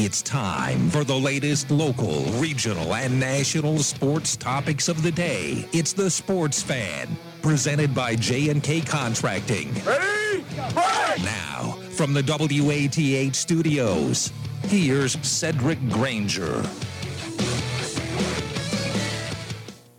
It's time for the latest local, regional, and national sports topics of the day. It's the Sports Fan, presented by J&K Contracting. Ready? Break! Now, from the WATH studios, here's Cedric Granger.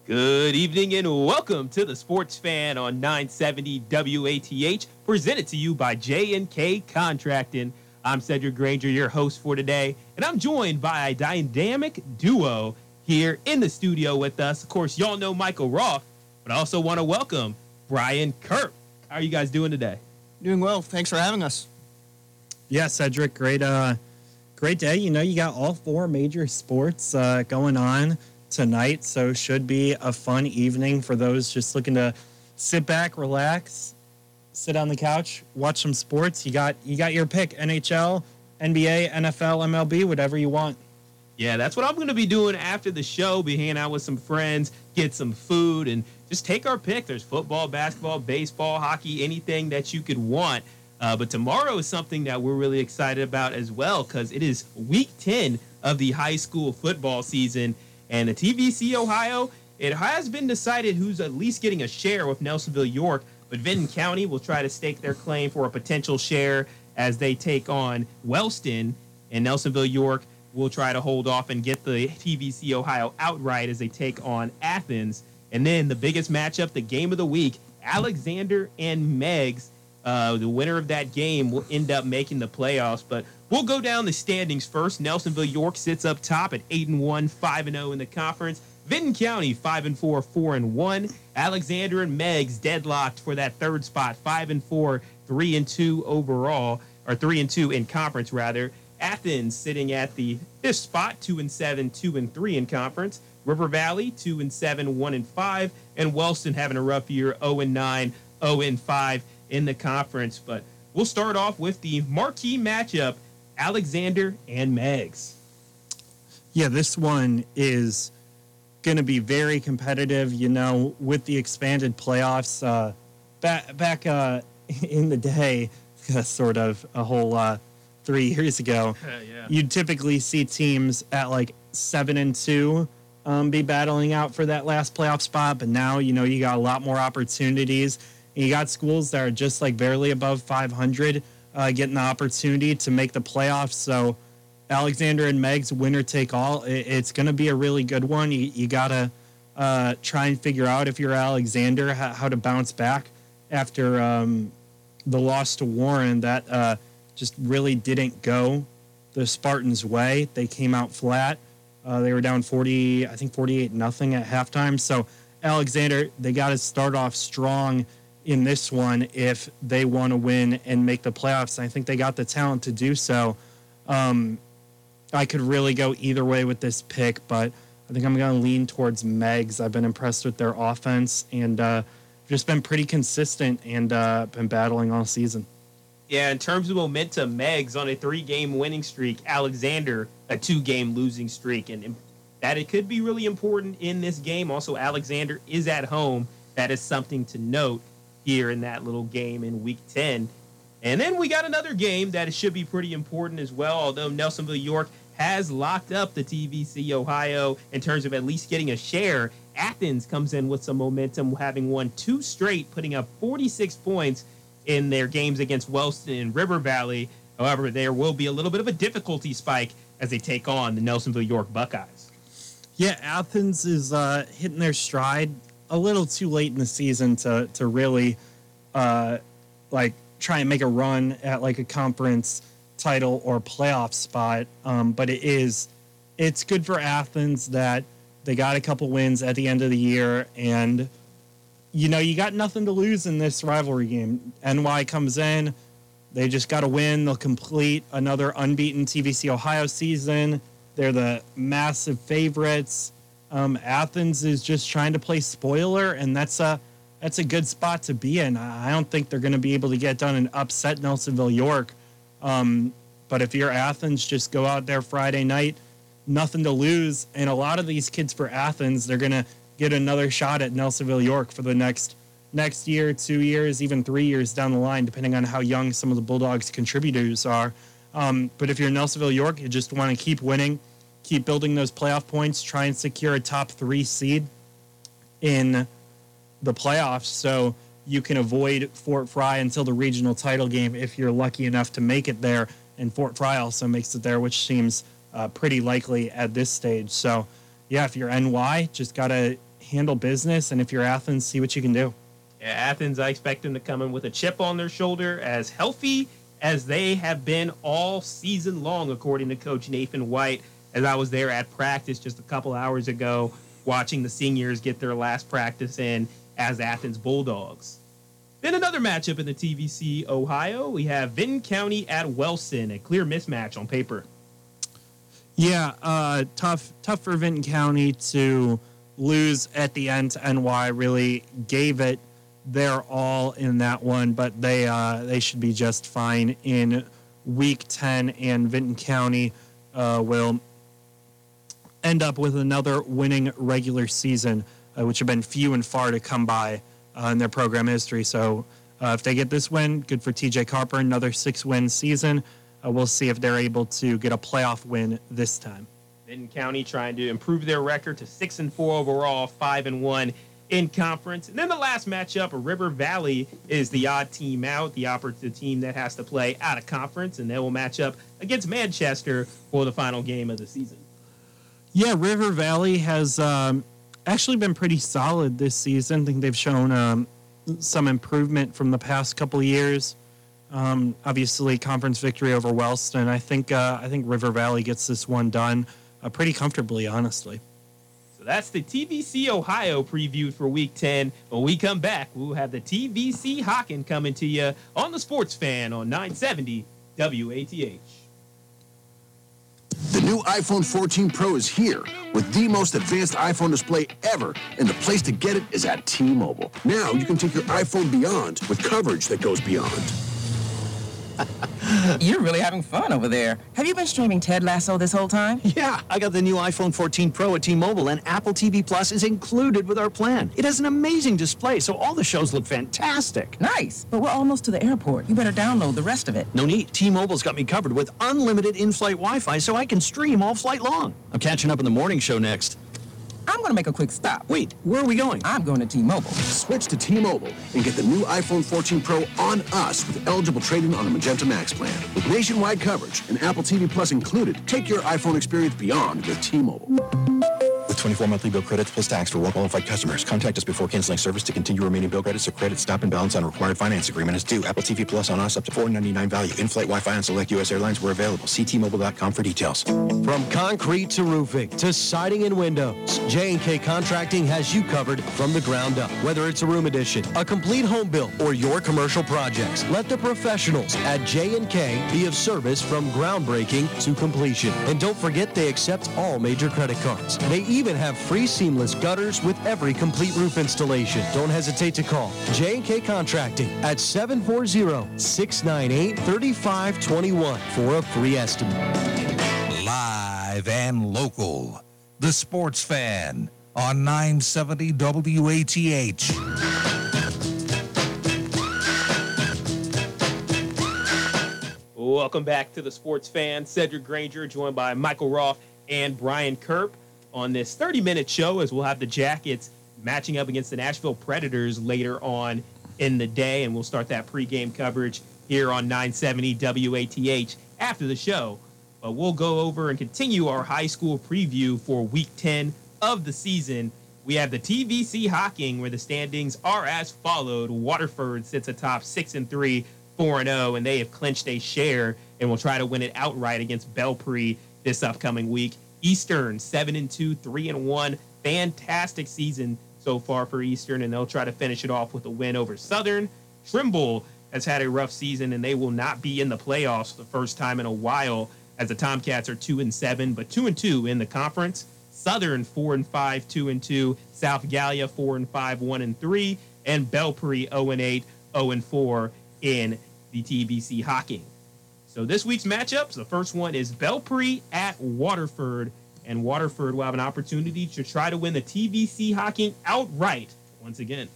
Good evening and welcome to the Sports Fan on 970 WATH, presented to you by J&K Contracting. I'm Cedric Granger, your host for today, and I'm joined by a dynamic duo here in the studio with us. Of course, y'all know Michael Roth, but I also want to welcome Brian Kirk. How are you guys doing today? Doing well. Thanks for having us. Yeah, Cedric, great, uh, great day. You know, you got all four major sports uh, going on tonight, so should be a fun evening for those just looking to sit back, relax, sit on the couch, watch some sports. You got you got your pick: NHL, NBA, NFL, MLB, whatever you want. Yeah, that's what I'm going to be doing after the show. Be hanging out with some friends, get some food, and just take our pick. There's football, basketball, baseball, hockey, anything that you could want. Uh, but tomorrow is something that we're really excited about as well because it is week 10 of the high school football season. And the TVC Ohio, it has been decided who's at least getting a share with Nelsonville York but Vinton County will try to stake their claim for a potential share as they take on Wellston, and Nelsonville York will try to hold off and get the TVC Ohio outright as they take on Athens. And then the biggest matchup, the game of the week, Alexander and Meigs. Uh, the winner of that game will end up making the playoffs. But we'll go down the standings first. Nelsonville York sits up top at 8 and 1, 5 and 0 in the conference. Vinton County, 5 and 4, 4 and 1. Alexander and Meigs deadlocked for that third spot, 5 and 4, 3 and 2 overall, or 3 and 2 in conference, rather. Athens sitting at the fifth spot, 2 and 7, 2 and 3 in conference. River Valley, 2 and 7, 1 and 5. And Wellston having a rough year, 0 and 9, 0 and 5 in the conference. But we'll start off with the marquee matchup Alexander and Meigs. Yeah, this one is going to be very competitive. You know, with the expanded playoffs, uh, back back uh, in the day, sort of a whole uh, three years ago, yeah. you'd typically see teams at like seven and two um, be battling out for that last playoff spot. But now, you know, you got a lot more opportunities. And you got schools that are just like barely above 500 uh, getting the opportunity to make the playoffs. So Alexander and Meigs winner take all. It's going to be a really good one. You, you got to uh, try and figure out if you're Alexander how, how to bounce back after um, the loss to Warren. That uh, just really didn't go the Spartans' way. They came out flat. Uh, they were down 40, I think 48 nothing at halftime. So Alexander, they got to start off strong in this one if they want to win and make the playoffs. I think they got the talent to do so. Um, I could really go either way with this pick, but I think I'm going to lean towards Meigs. I've been impressed with their offense and uh, just been pretty consistent and uh, been battling all season. Yeah, in terms of momentum, Meigs on a three-game winning streak, Alexander a two-game losing streak, and that it could be really important in this game. Also, Alexander is at home. That is something to note here in that little game in Week 10. And then we got another game that should be pretty important as well, although Nelsonville York has locked up the TVC Ohio in terms of at least getting a share. Athens comes in with some momentum, having won two straight, putting up 46 points in their games against Wellston and River Valley. However, there will be a little bit of a difficulty spike as they take on the Nelsonville York Buckeyes. Yeah, Athens is uh, hitting their stride a little too late in the season to to really uh, like try and make a run at like a conference title or playoff spot. Um, but it is it's good for Athens that they got a couple wins at the end of the year and you know you got nothing to lose in this rivalry game. NY comes in, they just got to win. They'll complete another unbeaten TVC Ohio season. They're the massive favorites. Um, Athens is just trying to play spoiler, and that's a that's a good spot to be in. I don't think they're going to be able to get done and upset Nelsonville York. Um, but if you're Athens, just go out there Friday night, nothing to lose. And a lot of these kids for Athens, they're going to get another shot at Nelsonville York for the next next year, two years, even three years down the line, depending on how young some of the Bulldogs contributors are. Um, but if you're Nelsonville York, you just want to keep winning, keep building those playoff points, try and secure a top three seed in the playoffs so you can avoid Fort Frye until the regional title game if you're lucky enough to make it there. And Fort Frye also makes it there, which seems uh, pretty likely at this stage. So, yeah, if you're NY, just got to handle business. And if you're Athens, see what you can do. Yeah, Athens, I expect them to come in with a chip on their shoulder, as healthy as they have been all season long, according to Coach Nathan White. As I was there at practice just a couple hours ago, watching the seniors get their last practice in as Athens Bulldogs. Then another matchup in the TVC Ohio. We have Vinton County at Wellston, a clear mismatch on paper. Yeah, uh, tough, tough for Vinton County to lose at the end. To NY really gave it their all in that one, but they uh, they should be just fine in Week 10, and Vinton County uh, will end up with another winning regular season, uh, which have been few and far to come by uh, in their program history. So uh, if they get this win, good for TJ Carper, another six-win season. Uh, we'll see if they're able to get a playoff win this time. Vinton County trying to improve their record to six and four overall, five and one in conference. And then the last matchup, River Valley is the odd team out, the operative team that has to play out of conference, and they will match up against Manchester for the final game of the season. Yeah, River Valley has um, actually been pretty solid this season. I think they've shown um, some improvement from the past couple years. Um, obviously, conference victory over Wellston. I think uh, I think River Valley gets this one done uh, pretty comfortably, honestly. So that's the TVC Ohio preview for Week 10. When we come back, we'll have the TVC Hocking coming to you on the Sports Fan on 970 WATH. The new iPhone 14 Pro is here with the most advanced iPhone display ever, and the place to get it is at T-Mobile. Now you can take your iPhone beyond with coverage that goes beyond. You're really having fun over there. Have you been streaming Ted Lasso this whole time? Yeah, I got the new iPhone 14 Pro at T-Mobile, and Apple TV Plus is included with our plan. It has an amazing display, so all the shows look fantastic. Nice, but we're almost to the airport. You better download the rest of it. No need. T-Mobile's got me covered with unlimited in-flight Wi-Fi, so I can stream all flight long. I'm catching up on the morning show next. I'm going to make a quick stop. Wait, where are we going? I'm going to T-Mobile. Switch to T-Mobile and get the new iPhone 14 Pro on us with eligible trade-in on the Magenta Max plan. With nationwide coverage and Apple TV Plus included, take your iPhone experience beyond with T-Mobile. With 24 monthly bill credits plus tax for well-qualified customers. Contact us before canceling service to continue remaining bill credits or credit stop and balance on required finance agreement is due. Apple TV Plus on us up to 499 value. In-flight Wi-Fi on select U.S. airlines were available. See T-Mobile.com for details. From concrete to roofing to siding and windows, J&K Contracting has you covered from the ground up. Whether it's a room addition, a complete home build, or your commercial projects, let the professionals at J&K be of service from groundbreaking to completion. And don't forget they accept all major credit cards. They even have free seamless gutters with every complete roof installation. Don't hesitate to call J&K Contracting at 740-698-3521 for a free estimate. Live and local. The Sports Fan on 970 WATH. Welcome back to the Sports Fan. Cedric Granger joined by Michael Roth and Brian Kerp on this 30 minute show as we'll have the Jackets matching up against the Nashville Predators later on in the day. And we'll start that pregame coverage here on 970 WATH after the show. But we'll go over and continue our high school preview for week 10 of the season. We have the TVC Hocking, where the standings are as followed. Waterford sits atop 6 and 3, 4 and 0, and they have clinched a share and will try to win it outright against Belpre this upcoming week. Eastern 7 and 2, 3 and 1. Fantastic season so far for Eastern, and they'll try to finish it off with a win over Southern. Trimble has had a rough season, and they will not be in the playoffs for the first time in a while as the Tomcats are 2 and 7, but 2 and 2 in the conference. Southern 4 and 5, 2 and 2. South Gallia 4 and 5, 1 and 3. And Belpre 0 and 8, 0 and 4 in the TVC Hocking. So this week's matchups, the first one is Belpre at Waterford, and Waterford will have an opportunity to try to win the TVC Hocking outright once again.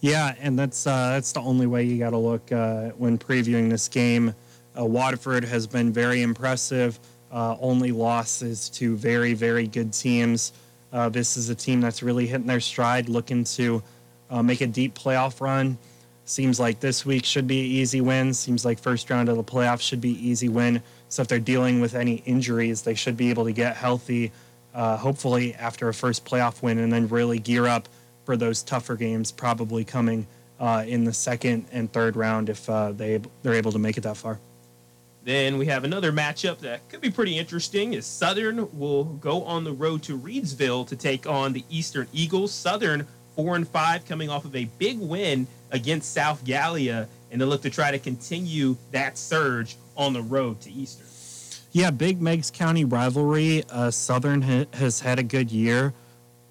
Yeah, and that's uh, that's the only way you got to look uh, when previewing this game. Uh, Waterford has been very impressive. Uh, only losses to very, very good teams. Uh, this is a team that's really hitting their stride, looking to uh, make a deep playoff run. Seems like this week should be easy win. Seems like first round of the playoffs should be easy win. So if they're dealing with any injuries, they should be able to get healthy, uh, hopefully after a first playoff win, and then really gear up for those tougher games, probably coming uh, in the second and third round if uh, they they're able to make it that far. Then we have another matchup that could be pretty interesting. Is Southern will go on the road to Reedsville to take on the Eastern Eagles. Southern four and five, coming off of a big win against South Gallia, and they look to try to continue that surge on the road to Eastern. Yeah, big Meigs County rivalry. Uh, Southern ha- has had a good year,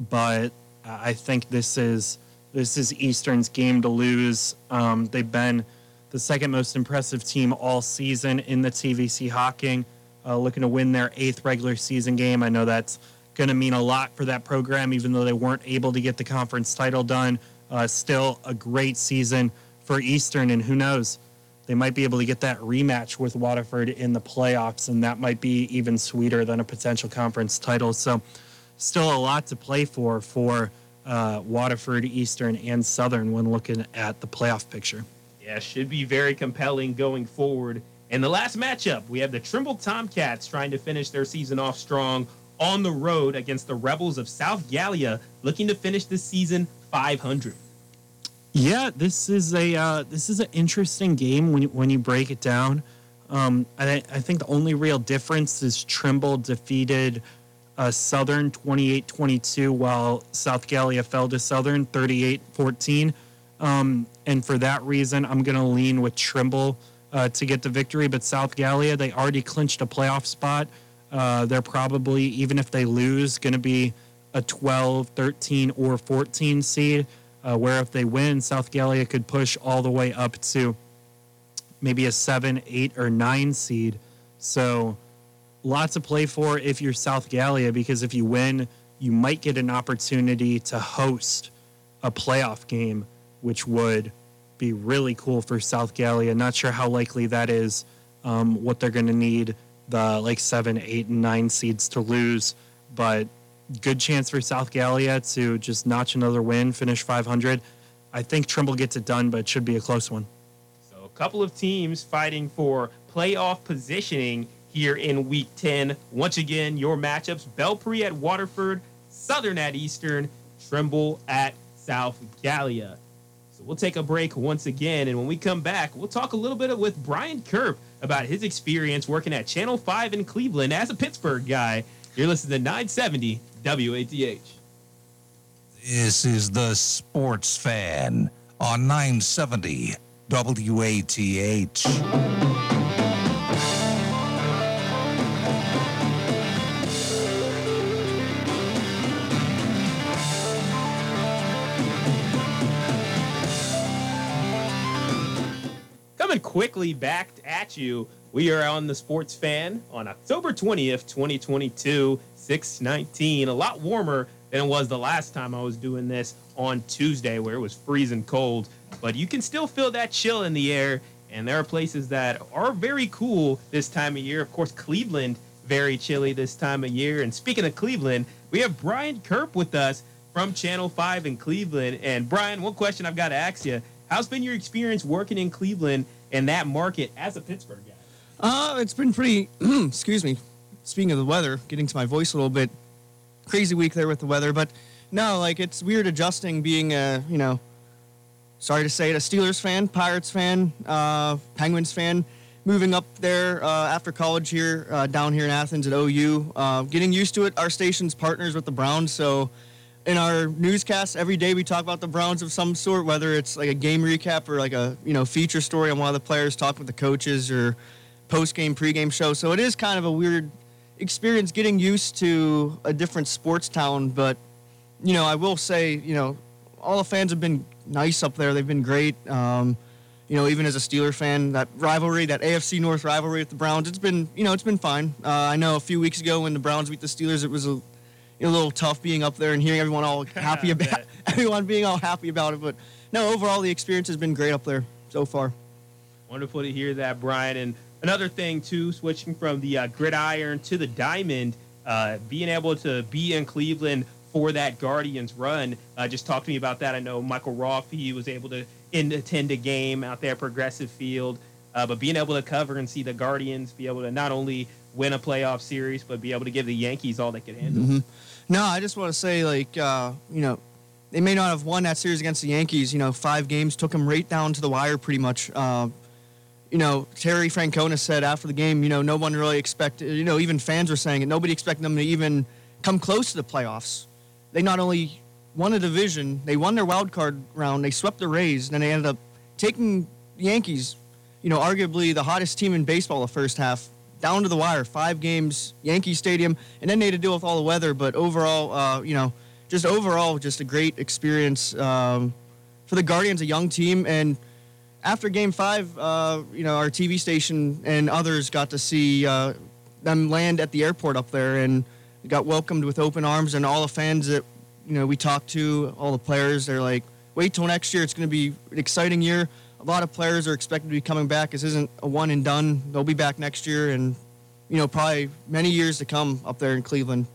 but I think this is this is Eastern's game to lose. Um, they've been the second most impressive team all season in the TVC Hocking, uh, looking to win their eighth regular season game. I know that's going to mean a lot for that program, even though they weren't able to get the conference title done. Uh, still a great season for Eastern, and who knows, they might be able to get that rematch with Waterford in the playoffs, and that might be even sweeter than a potential conference title. So, still a lot to play for for uh, Waterford, Eastern, and Southern when looking at the playoff picture. Yeah, should be very compelling going forward. And the last matchup, we have the Trimble Tomcats trying to finish their season off strong on the road against the Rebels of South Gallia, looking to finish the season 500. Yeah, this is a uh, this is an interesting game when you, when you break it down. Um, I, I think the only real difference is Trimble defeated uh, Southern 28-22, while South Gallia fell to Southern 38-14. Um, and for that reason, I'm going to lean with Trimble uh, to get the victory. But South Gallia, they already clinched a playoff spot. Uh, they're probably, even if they lose, going to be a 12, 13, or 14 seed. Uh, where if they win, South Gallia could push all the way up to maybe a 7, 8, or 9 seed. So lots to play for if you're South Gallia because if you win, you might get an opportunity to host a playoff game which would be really cool for South Gallia. Not sure how likely that is. Um, what they're going to need the like seven, eight, and nine seeds to lose, but good chance for South Gallia to just notch another win, finish 500. I think Trimble gets it done, but it should be a close one. So a couple of teams fighting for playoff positioning here in Week 10. Once again, your matchups: Belpre at Waterford, Southern at Eastern, Trimble at South Gallia. We'll take a break once again, and when we come back, we'll talk a little bit with Brian Kerp about his experience working at Channel 5 in Cleveland as a Pittsburgh guy. You're listening to 970 WATH. This is the Sports Fan on 970 WATH. Quickly back at you. We are on the Sports Fan on October 20th, 2022, 619. A lot warmer than it was the last time I was doing this on Tuesday, where it was freezing cold. But you can still feel that chill in the air. And there are places that are very cool this time of year. Of course, Cleveland, very chilly this time of year. And speaking of Cleveland, we have Brian Kerp with us from Channel 5 in Cleveland. And Brian, one question I've got to ask you How's been your experience working in Cleveland and that market as a Pittsburgh guy? Uh, it's been pretty. excuse me. Speaking of the weather, getting to my voice a little bit. Crazy week there with the weather, but no, like it's weird adjusting being a you know. Sorry to say it, a Steelers fan, Pirates fan, uh, Penguins fan, moving up there uh, after college here, uh, down here in Athens at OU, uh, getting used to it. Our station's partners with the Browns, so in our newscasts every day we talk about the Browns of some sort, whether it's like a game recap or like a you know feature story on one of the players talk with the coaches or post game pregame show. So it is kind of a weird experience getting used to a different sports town. But you know, I will say you know all the fans have been nice up there. They've been great. Um, you know, even as a Steeler fan, that rivalry, that AFC North rivalry with the Browns, it's been you know it's been fine. Uh, I know a few weeks ago when the Browns beat the Steelers, it was a a little tough being up there and hearing everyone all happy about everyone being all happy about it. But no, overall the experience has been great up there so far. Wonderful to hear that, Brian. And another thing too, switching from the uh, gridiron to the diamond, uh, being able to be in Cleveland for that Guardians run. Uh, just talk to me about that. I know Michael Roth, he was able to attend a game out there, Progressive Field, uh, but being able to cover and see the Guardians be able to not only win a playoff series, but be able to give the Yankees all they could handle. Mm-hmm. No, I just want to say, like, uh, you know, they may not have won that series against the Yankees. You know, five games took them right down to the wire, pretty much. Uh, you know, Terry Francona said after the game, you know, no one really expected, you know, even fans were saying it, nobody expected them to even come close to the playoffs. They not only won a division, they won their wild card round, they swept the Rays, and then they ended up taking the Yankees, you know, arguably the hottest team in baseball the first half, down to the wire, five games, Yankee Stadium, and then they had to deal with all the weather. But overall, uh, you know, just overall, just a great experience um, for the Guardians, a young team. And after Game Five, uh, you know, our TV station and others got to see uh, them land at the airport up there, and got welcomed with open arms. And all the fans that you know we talked to, all the players, they're like, "Wait till next year; it's going to be an exciting year." A lot of players are expected to be coming back. This isn't a one and done. They'll be back next year, and you know, probably many years to come up there in Cleveland.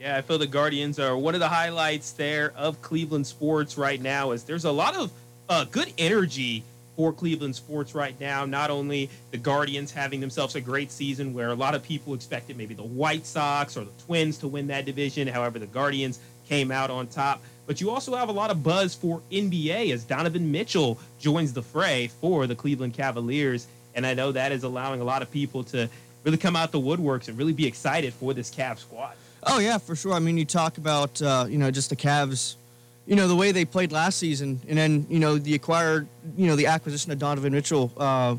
Yeah, I feel the Guardians are one of the highlights there of Cleveland sports right now. Is there's a lot of uh, good energy for Cleveland sports right now. Not only the Guardians having themselves a great season, where a lot of people expected maybe the White Sox or the Twins to win that division. However, the Guardians came out on top. But you also have a lot of buzz for NBA as Donovan Mitchell joins the fray for the Cleveland Cavaliers. And I know that is allowing a lot of people to really come out the woodworks and really be excited for this Cavs squad. Oh yeah, for sure. I mean, you talk about uh, you know just the Cavs, you know the way they played last season, and then you know the acquired, you know the acquisition of Donovan Mitchell. Uh,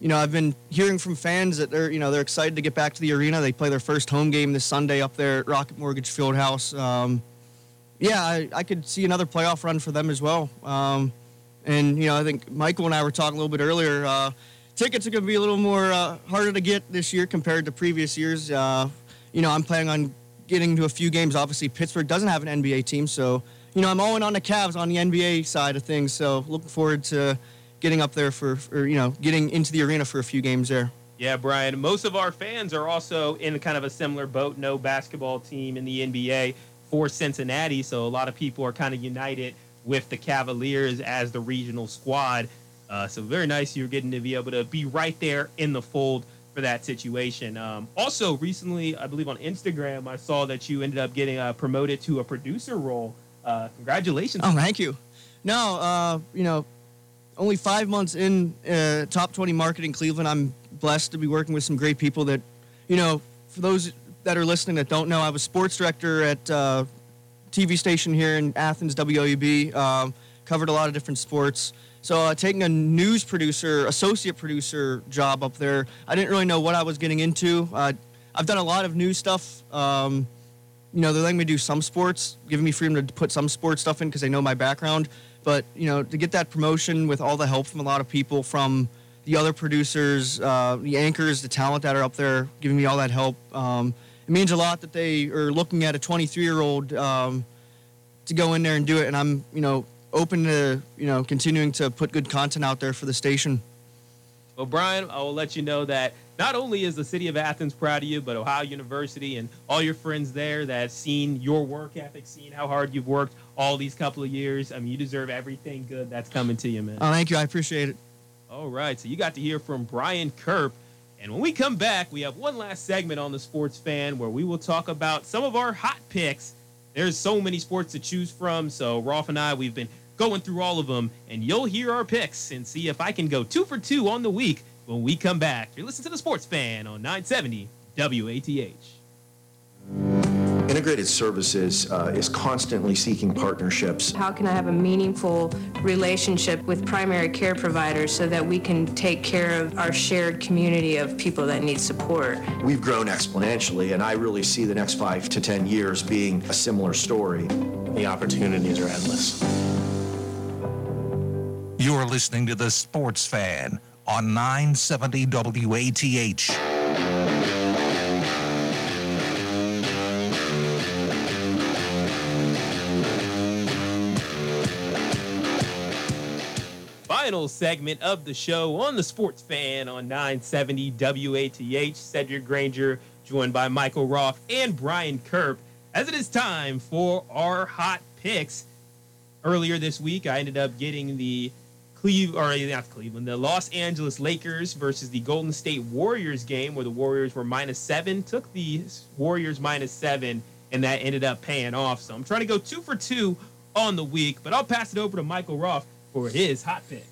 you know, I've been hearing from fans that they're you know they're excited to get back to the arena. They play their first home game this Sunday up there at Rocket Mortgage Fieldhouse. Um, yeah, I, I, could see another playoff run for them as well. Um, and you know, I think Michael and I were talking a little bit earlier. Uh, tickets are going to be a little more uh, harder to get this year compared to previous years. Uh, you know, I'm planning on getting to a few games. Obviously, Pittsburgh doesn't have an NBA team, so you know I'm all in on the Cavs on the NBA side of things. So looking forward to getting up there for, for you know getting into the arena for a few games there. Yeah, Brian. Most of our fans are also in kind of a similar boat. No basketball team in the NBA for Cincinnati, so a lot of people are kind of united with the Cavaliers as the regional squad. Uh, so very nice you're getting to be able to be right there in the fold for that situation. Um, also, recently, I believe on Instagram, I saw that you ended up getting uh, promoted to a producer role. Uh, congratulations! Oh, thank you. No, uh, you know, only five months in uh, top 20 marketing Cleveland. I'm blessed to be working with some great people that, you know, for those that are listening that don't know, I was sports director at uh, TV station here in Athens, WOUB. Um, covered a lot of different sports. So uh, taking a news producer, associate producer job up there, I didn't really know what I was getting into. Uh, I've done a lot of news stuff. Um, you know, they're letting me do some sports, giving me freedom to put some sports stuff in because they know my background. But you know, to get that promotion with all the help from a lot of people, from the other producers, uh, the anchors, the talent that are up there, giving me all that help. Um, it means a lot that they are looking at a 23 year old um, to go in there and do it. And I'm, you know, open to you know continuing to put good content out there for the station. Well, Brian, I will let you know that not only is the city of Athens proud of you, but Ohio University and all your friends there that have seen your work ethic, seen how hard you've worked all these couple of years. I mean, you deserve everything good that's coming to you, man. Oh, thank you. I appreciate it. All right. So you got to hear from Brian Kerp. And when we come back, we have one last segment on the Sports Fan where we will talk about some of our hot picks. There's so many sports to choose from. So Roth and I, we've been going through all of them, and you'll hear our picks and see if I can go two for two on the week when we come back. You're listening to the Sports Fan on 970 WATH. Integrated Services uh, is constantly seeking partnerships. How can I have a meaningful relationship with primary care providers so that we can take care of our shared community of people that need support? We've grown exponentially, and I really see the next five to 10 years being a similar story. The opportunities are endless. You're listening to The Sports Fan on 970 WATH. Final segment of the show on the Sports Fan on 970 WATH. Cedric Granger, joined by Michael Roth and Brian Kerp, as it is time for our hot picks. Earlier this week, I ended up getting the Cleve or not Cleveland, the Los Angeles Lakers versus the Golden State Warriors game, where the Warriors were minus seven. Took the Warriors minus seven, and that ended up paying off. So I'm trying to go two for two on the week, but I'll pass it over to Michael Roth for his hot pick.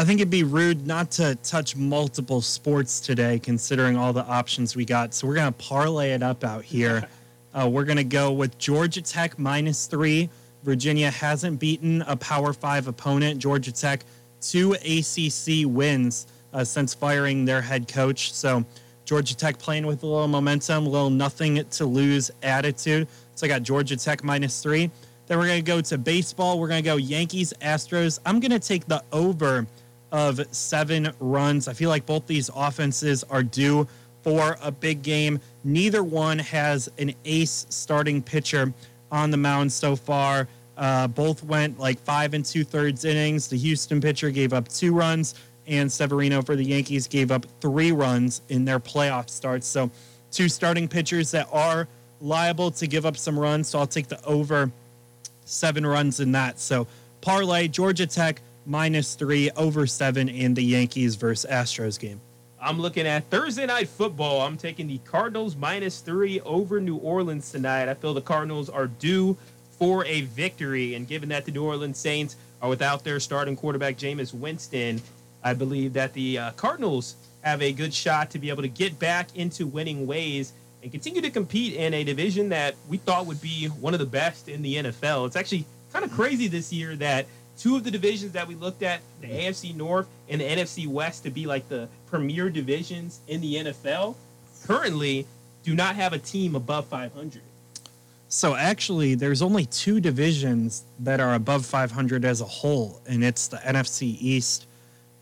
I think it'd be rude not to touch multiple sports today, considering all the options we got. So we're gonna parlay it up out here. uh, we're gonna go with Georgia Tech minus three Virginia hasn't beaten a Power Five opponent. Georgia Tech, two ACC wins uh, since firing their head coach. So Georgia Tech playing with a little momentum, a little nothing to lose attitude. So I got Georgia Tech minus three. Then we're going to go to baseball. We're going to go Yankees, Astros. I'm going to take the over of seven runs. I feel like both these offenses are due for a big game. Neither one has an ace starting pitcher on the mound so far. Uh, both went like five and two thirds innings. The Houston pitcher gave up two runs, and Severino for the Yankees gave up three runs in their playoff starts. So, two starting pitchers that are liable to give up some runs. So, I'll take the over seven runs in that. So, parlay Georgia Tech minus three, over seven in the Yankees versus Astros game. I'm looking at Thursday night football. I'm taking the Cardinals minus three over New Orleans tonight. I feel the Cardinals are due for a victory, and given that the New Orleans Saints are without their starting quarterback Jameis Winston, I believe that the uh, Cardinals have a good shot to be able to get back into winning ways and continue to compete in a division that we thought would be one of the best in the NFL. It's actually kind of crazy this year that two of the divisions that we looked at, the AFC North and the NFC West, to be like the premier divisions in the NFL, currently do not have a team above 500. So actually, there's only two divisions that are above 500 as a whole, and it's the NFC East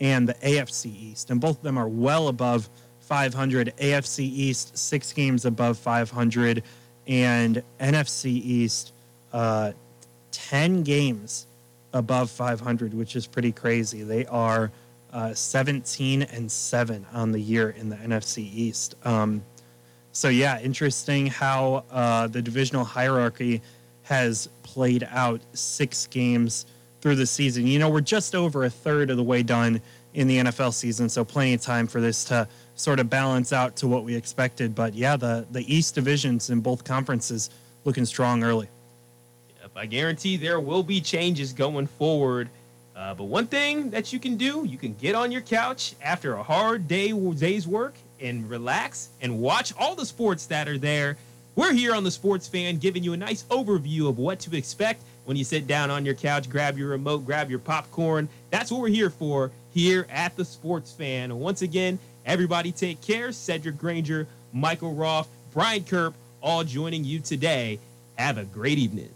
and the AFC East, and both of them are well above 500. AFC East six games above 500, and NFC East uh, 10 games above 500, which is pretty crazy. They are uh, 17 and 7 on the year in the NFC East. Um, so, yeah, interesting how uh, the divisional hierarchy has played out six games through the season. You know, we're just over a third of the way done in the NFL season, so plenty of time for this to sort of balance out to what we expected. But yeah, the, the East divisions in both conferences looking strong early. I guarantee there will be changes going forward. Uh, but one thing that you can do, you can get on your couch after a hard day day's work and relax and watch all the sports that are there. We're here on the Sports Fan giving you a nice overview of what to expect when you sit down on your couch, grab your remote, grab your popcorn. That's what we're here for here at the Sports Fan. Once again, everybody take care. Cedric Granger, Michael Roth, Brian Kerp, all joining you today. Have a great evening.